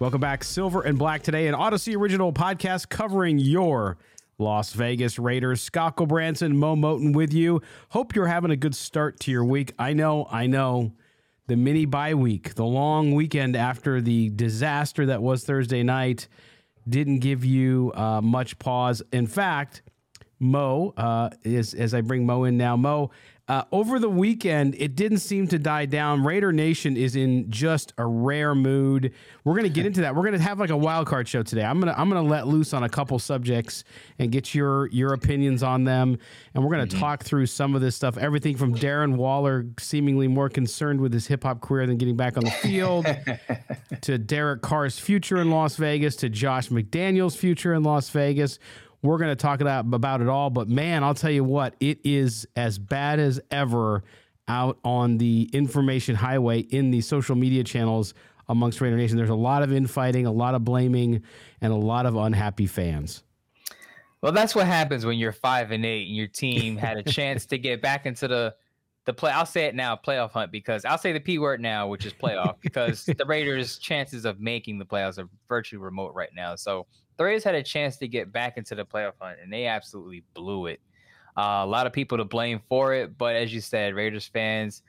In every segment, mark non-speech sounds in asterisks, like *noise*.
Welcome back, Silver and Black today, an Odyssey original podcast covering your Las Vegas Raiders. Scott Gulbranson, Mo Moton with you. Hope you're having a good start to your week. I know, I know. The mini bye week, the long weekend after the disaster that was Thursday night, didn't give you uh, much pause. In fact, Mo, uh, is, as I bring Mo in now, Mo, uh, over the weekend, it didn't seem to die down. Raider Nation is in just a rare mood. We're gonna get into that. We're gonna have like a wild card show today. I'm gonna I'm gonna let loose on a couple subjects and get your your opinions on them. And we're gonna mm-hmm. talk through some of this stuff. Everything from Darren Waller seemingly more concerned with his hip hop career than getting back on the field, *laughs* to Derek Carr's future in Las Vegas, to Josh McDaniels' future in Las Vegas. We're going to talk about, about it all. But man, I'll tell you what, it is as bad as ever out on the information highway in the social media channels amongst Raider Nation. There's a lot of infighting, a lot of blaming, and a lot of unhappy fans. Well, that's what happens when you're five and eight and your team had a chance to get back into the the play. I'll say it now, playoff hunt, because I'll say the p word now, which is playoff, because *laughs* the Raiders' chances of making the playoffs are virtually remote right now. So the Raiders had a chance to get back into the playoff hunt, and they absolutely blew it. Uh, a lot of people to blame for it, but as you said, Raiders fans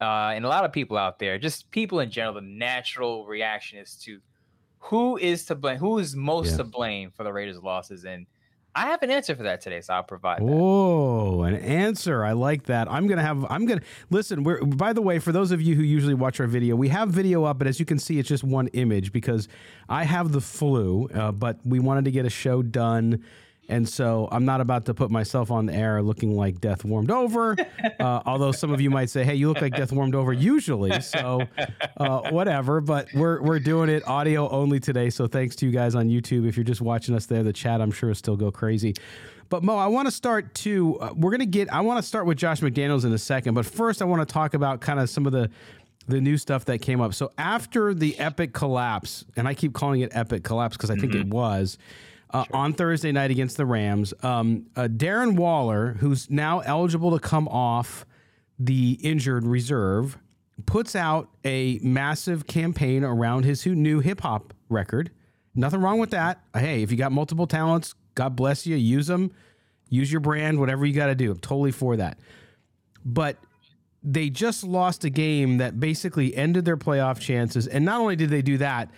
uh, and a lot of people out there, just people in general, the natural reaction is to who is to blame, who is most yeah. to blame for the Raiders' losses, and I have an answer for that today, so I'll provide. Oh, an answer! I like that. I'm gonna have. I'm gonna listen. We're by the way, for those of you who usually watch our video, we have video up, but as you can see, it's just one image because I have the flu. Uh, but we wanted to get a show done and so I'm not about to put myself on the air looking like death warmed over. *laughs* Uh, although some of you might say, "Hey, you look like death warmed over usually." So uh, whatever. But we're we're doing it audio only today. So thanks to you guys on YouTube. If you're just watching us there, the chat I'm sure will still go crazy. But Mo, I want to start too. Uh, we're gonna get. I want to start with Josh McDaniels in a second. But first, I want to talk about kind of some of the the new stuff that came up. So after the epic collapse, and I keep calling it epic collapse because I think mm-hmm. it was uh, sure. on Thursday night against the Rams. Um, uh, Darren Waller, who's now eligible to come off the injured reserve, puts out a massive campaign around his new hip hop record. Nothing wrong with that. Hey, if you got multiple talents, God bless you. Use them. Use your brand, whatever you got to do. I'm totally for that. But they just lost a game that basically ended their playoff chances. And not only did they do that,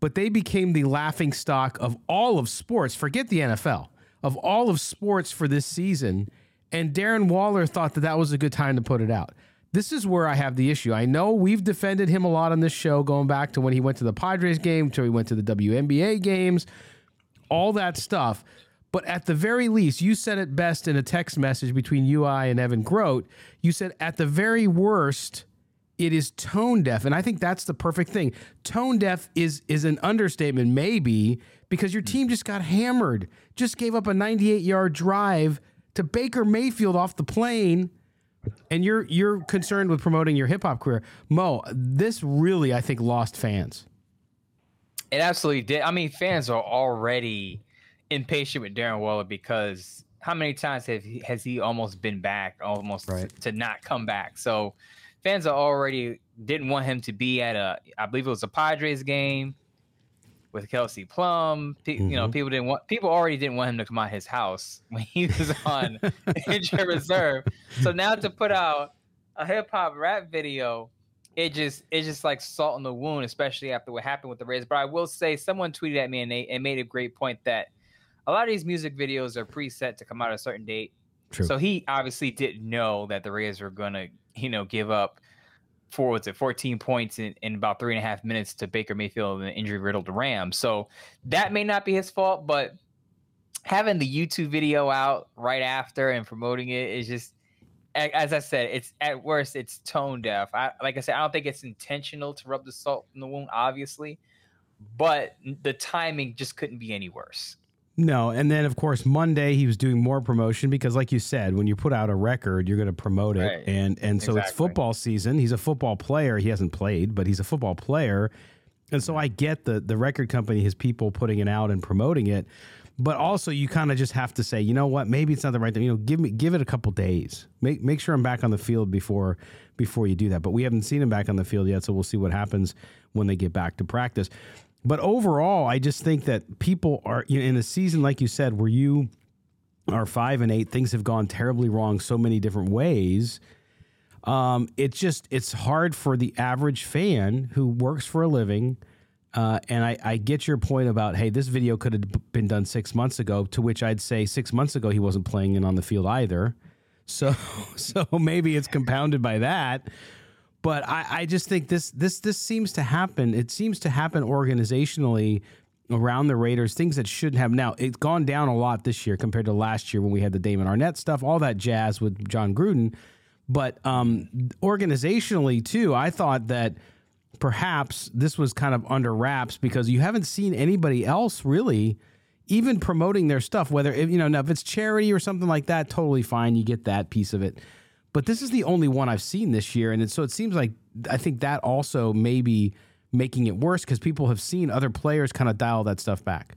but they became the laughing stock of all of sports. Forget the NFL, of all of sports for this season. And Darren Waller thought that that was a good time to put it out. This is where I have the issue. I know we've defended him a lot on this show, going back to when he went to the Padres game, to he went to the WNBA games, all that stuff. But at the very least, you said it best in a text message between you, I, and Evan Grote. You said, at the very worst, it is tone deaf and i think that's the perfect thing. Tone deaf is is an understatement maybe because your hmm. team just got hammered just gave up a 98 yard drive to baker mayfield off the plane and you're you're concerned with promoting your hip hop career. Mo this really i think lost fans. It absolutely did. I mean fans are already impatient with Darren Waller because how many times have he, has he almost been back, almost Right. to, to not come back? So fans are already didn't want him to be at a, I believe it was a Padres game with Kelsey Plum. Pe- You know, Mhm. people didn't want people already didn't want him to come out his house *laughs* when he was on *laughs* injured reserve. So now to put out a hip hop rap video, it just it's just like salt in the wound, especially after what happened with the Rays. But I will say, someone tweeted at me and they and made a great point that a lot of these music videos are preset to come out a certain date. True. So he obviously didn't know that the Rays were gonna, you know, give up four what's it, 14 points in, in about three and a half minutes to Baker Mayfield and the injury riddled Rams. So that may not be his fault, but having the YouTube video out right after and promoting it is just as I said, it's at worst it's tone deaf. I like I said, I don't think it's intentional to rub the salt in the wound, obviously, but the timing just couldn't be any worse. No, and then of course Monday he was doing more promotion because, like you said, when you put out a record, you're going to promote it, Right. and and so it's football season. He's a football player. He hasn't played, but he's a football player, and so I get the the record company, his people putting it out and promoting it, but also you kind of just have to say, you know what, maybe it's not the right thing. You know, give me give it a couple days. Make make sure I'm back on the field before before you do that. But we haven't seen him back on the field yet, so we'll see what happens when they get back to practice. But overall, I just think that people are you know, in a season like you said, where you are five and eight, things have gone terribly wrong so many different ways. Um, it's just it's hard for the average fan who works for a living. Uh, and I, I get your point about hey, this video could have been done six months ago. To which I'd say six months ago he wasn't playing in on the field either. So *laughs* so maybe it's compounded by that. But I, I just think this this this seems to happen. It seems to happen organizationally around the Raiders, things that shouldn't have. Now it's gone down a lot this year compared to last year when we had the Damon Arnette stuff, all that jazz with Jon Gruden. But um, organizationally too, I thought that perhaps this was kind of under wraps because you haven't seen anybody else really even promoting their stuff. Whether you know now if it's charity or something like that, totally fine. You get that piece of it. But this is the only one I've seen this year, and so it seems like I think that also may be making it worse because people have seen other players kind of dial that stuff back.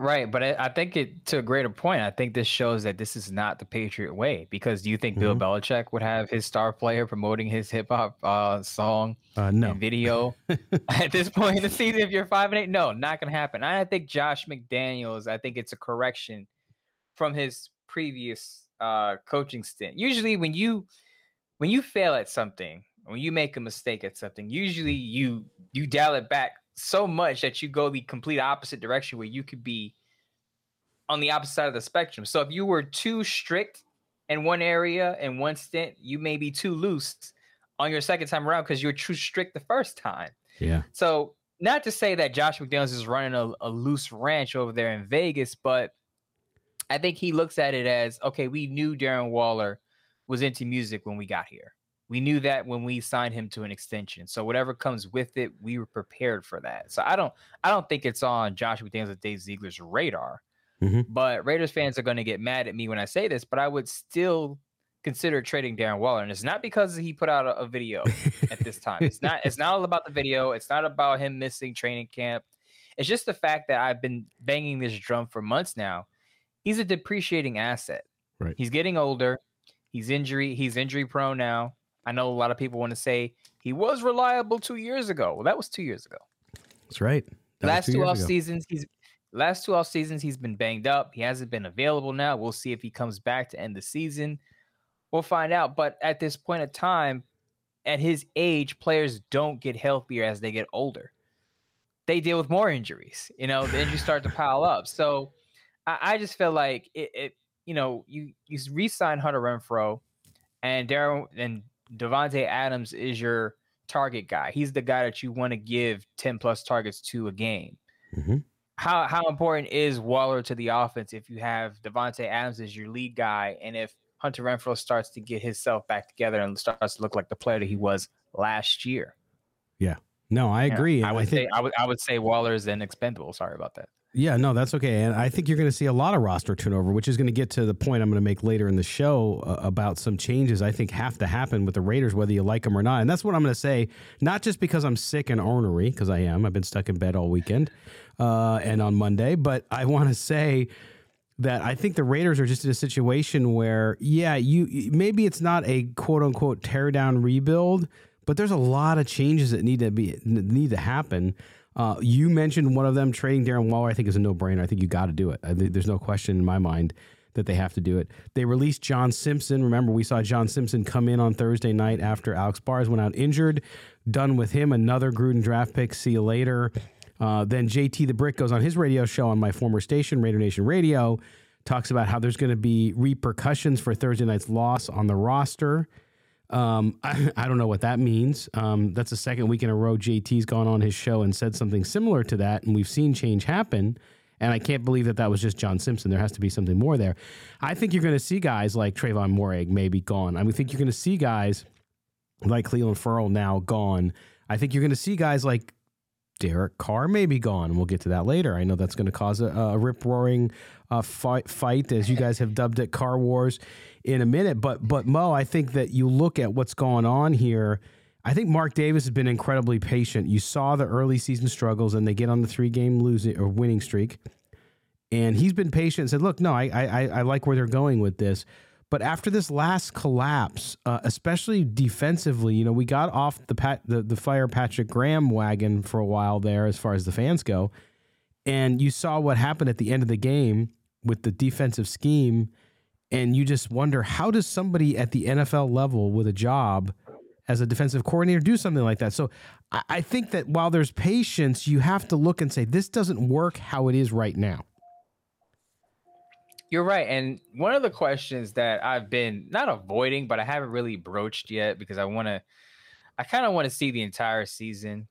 Right, but I, I think it to a greater point. I think this shows that this is not the Patriot way. Because do you think Bill Belichick would have his star player promoting his hip hop uh, song Uh, no, and video *laughs* at this point in the season? If you're five and eight, no, not gonna happen. I think Josh McDaniels. I think it's a correction from his previous uh, coaching stint. Usually, when you when you fail at something, when you make a mistake at something, usually you you dial it back so much that you go the complete opposite direction where you could be on the opposite side of the spectrum. So if you were too strict in one area in one stint, you may be too loose on your second time around because you were too strict the first time. yeah, So not to say that Josh McDaniels is running a, a loose ranch over there in Vegas, but I think he looks at it as okay, we knew Darren Waller was into music when we got here. We knew that when we signed him to an extension. So whatever comes with it, we were prepared for that. So I don't I don't think it's on Josh McDaniels and Dave Ziegler's radar. Mhm. But Raiders fans are going to get mad at me when I say this, but I would still consider trading Darren Waller. And it's not because he put out a, a video at this *laughs* time. It's not it's not all about the video. It's not about him missing training camp. It's just the fact that I've been banging this drum for months now. He's a depreciating asset. Right. He's getting older. He's injury he's injury prone now. I know a lot of people want to say he was reliable 2 years ago. Well, that was 2 years ago. that's right. That last two years off ago. seasons he's last two off seasons he's been banged up. He hasn't been available now. We'll see if he comes back to end the season. We'll find out. But at this point of time, at his age, players don't get healthier as they get older. They deal with more injuries. You know, the injuries start to pile up. So I, I just feel like it, it. You know, you you re-sign Hunter Renfrow, and Darren and Davante Adams is your target guy. He's the guy that you want to give ten plus targets to a game. Mhm. how how important is Waller to the offense if you have Davante Adams as your lead guy, and if Hunter Renfrow starts to get himself back together and starts to look like the player that he was last year? Yeah. No, I agree. I would I think, say I would I would say Waller is then expendable. Sorry about that. Yeah, no, that's okay. And I think you're going to see a lot of roster turnover, which is going to get to the point I'm going to make later in the show uh, about some changes I think have to happen with the Raiders, whether you like them or not. And that's what I'm going to say, not just because I'm sick and ornery, because I am. I've been stuck in bed all weekend uh, and on Monday, but I want to say that I think the Raiders are just in a situation where, yeah, you maybe it's not a quote unquote tear down rebuild, but there's a lot of changes that need to be need to happen. Uh, you mentioned one of them trading Darren Waller. I think is a no brainer. I think you got to do it. Think there's no question in my mind that they have to do it. They released John Simpson. Remember, we saw John Simpson come in on Thursday night after Alex Bars went out injured. Done with him. Another Gruden draft pick. See you later. Uh, then JT the Brick goes on his radio show on my former station, Raider Nation Radio, talks about how there's going to be repercussions for Thursday night's loss on the roster. Um, *laughs* I, I, don't know what that means. Um, that's the second week in a row JT's gone on his show and said something similar to that, and we've seen change happen. And I can't believe that that was just John Simpson. There has to be something more there. I think you're going to see guys like Trevon Moehrig maybe gone. I mean, I think you're going to see guys like Clelin Ferrell now gone. I think you're going to see guys like Derek Carr may be gone. We'll get to that later. I know that's going to cause a, a rip roaring uh, fight, fight, as you guys have dubbed it, Car Wars, in a minute. But but Mo, I think that you look at what's going on here. I think Mark Davis has been incredibly patient. You saw the early season struggles, and they get on the three game losing or winning streak, and he's been patient and said, "Look, no, I I, I like where they're going with this." But after this last collapse, uh, especially defensively, you know, we got off the, pat, the the fire Patrick Graham wagon for a while there, as far as the fans go, and you saw what happened at the end of the game with the defensive scheme, and you just wonder how does somebody at the NFL level with a job as a defensive coordinator do something like that? So I, I think that while there's patience, you have to look and say this doesn't work how it is right now. You're right. And one of the questions that I've been not avoiding, but I haven't really broached yet because I want to, I kind of want to see the entire season.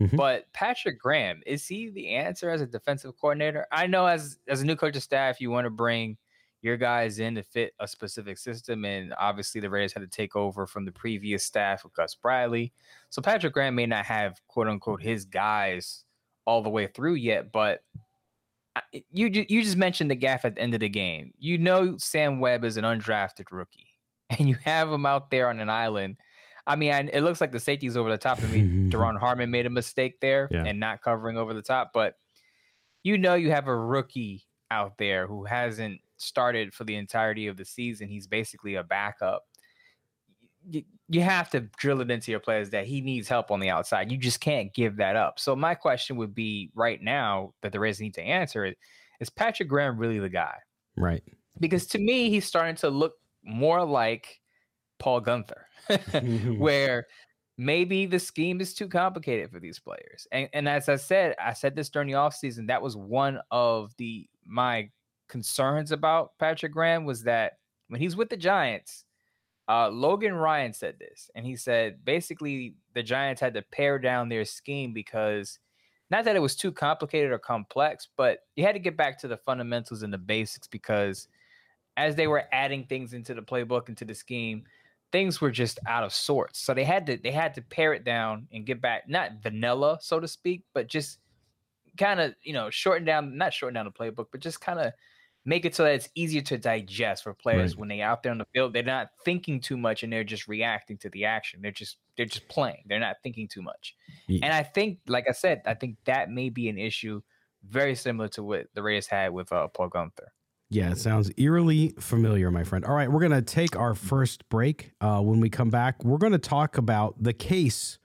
Mm-hmm. But Patrick Graham, is he the answer as a defensive coordinator? I know as as a new coach of staff, you want to bring your guys in to fit a specific system. And obviously the Raiders had to take over from the previous staff with Gus Bradley. So Patrick Graham may not have quote unquote his guys all the way through yet, but you you just mentioned the gaff at the end of the game. You know Sam Webb is an undrafted rookie, *laughs* and you have him out there on an island. I mean, I, it looks like the safety's over the top of me. *laughs* Duron Harmon made a mistake there yeah. and not covering over the top, but you know you have a rookie out there who hasn't started for the entirety of the season. He's basically a backup you, you have to drill it into your players that he needs help on the outside. You just can't give that up. So my question would be right now that the Rays need to answer it is Patrick Graham really the guy? Right. Because to me, he's starting to look more like Paul Guenther, *laughs* *laughs* where maybe the scheme is too complicated for these players. And, and as I said, I said this during the offseason, that was one of the my concerns about Patrick Graham was that when he's with the Giants, uh, Logan Ryan said this, and he said basically the Giants had to pare down their scheme because not that it was too complicated or complex, but you had to get back to the fundamentals and the basics because as they were adding things into the playbook into the scheme, things were just out of sorts. So they had to they had to pare it down and get back not vanilla, so to speak, but just kind of you know shorten down not shorten down the playbook, but just kind of make it so that it's easier to digest for players right. when they're out there on the field. They're not thinking too much and they're just reacting to the action. They're just they're just playing. They're not thinking too much. Yeah. And I think, like I said, I think that may be an issue very similar to what the Rays had with uh, Paul Guenther. Yeah, it sounds eerily familiar, my friend. All right, we're going to take our first break. Uh, when we come back, we're going to talk about the case,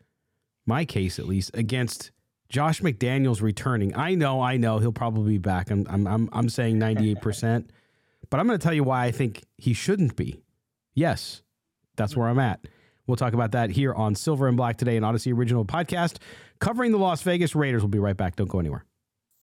my case at least, against Josh McDaniels returning. I know, I know he'll probably be back. I'm I'm I'm, I'm saying 98%. but I'm going to tell you why I think he shouldn't be. Yes, that's where I'm at. We'll talk about that here on Silver and Black today, an Odyssey original podcast covering the Las Vegas Raiders. We'll be right back. Don't go anywhere.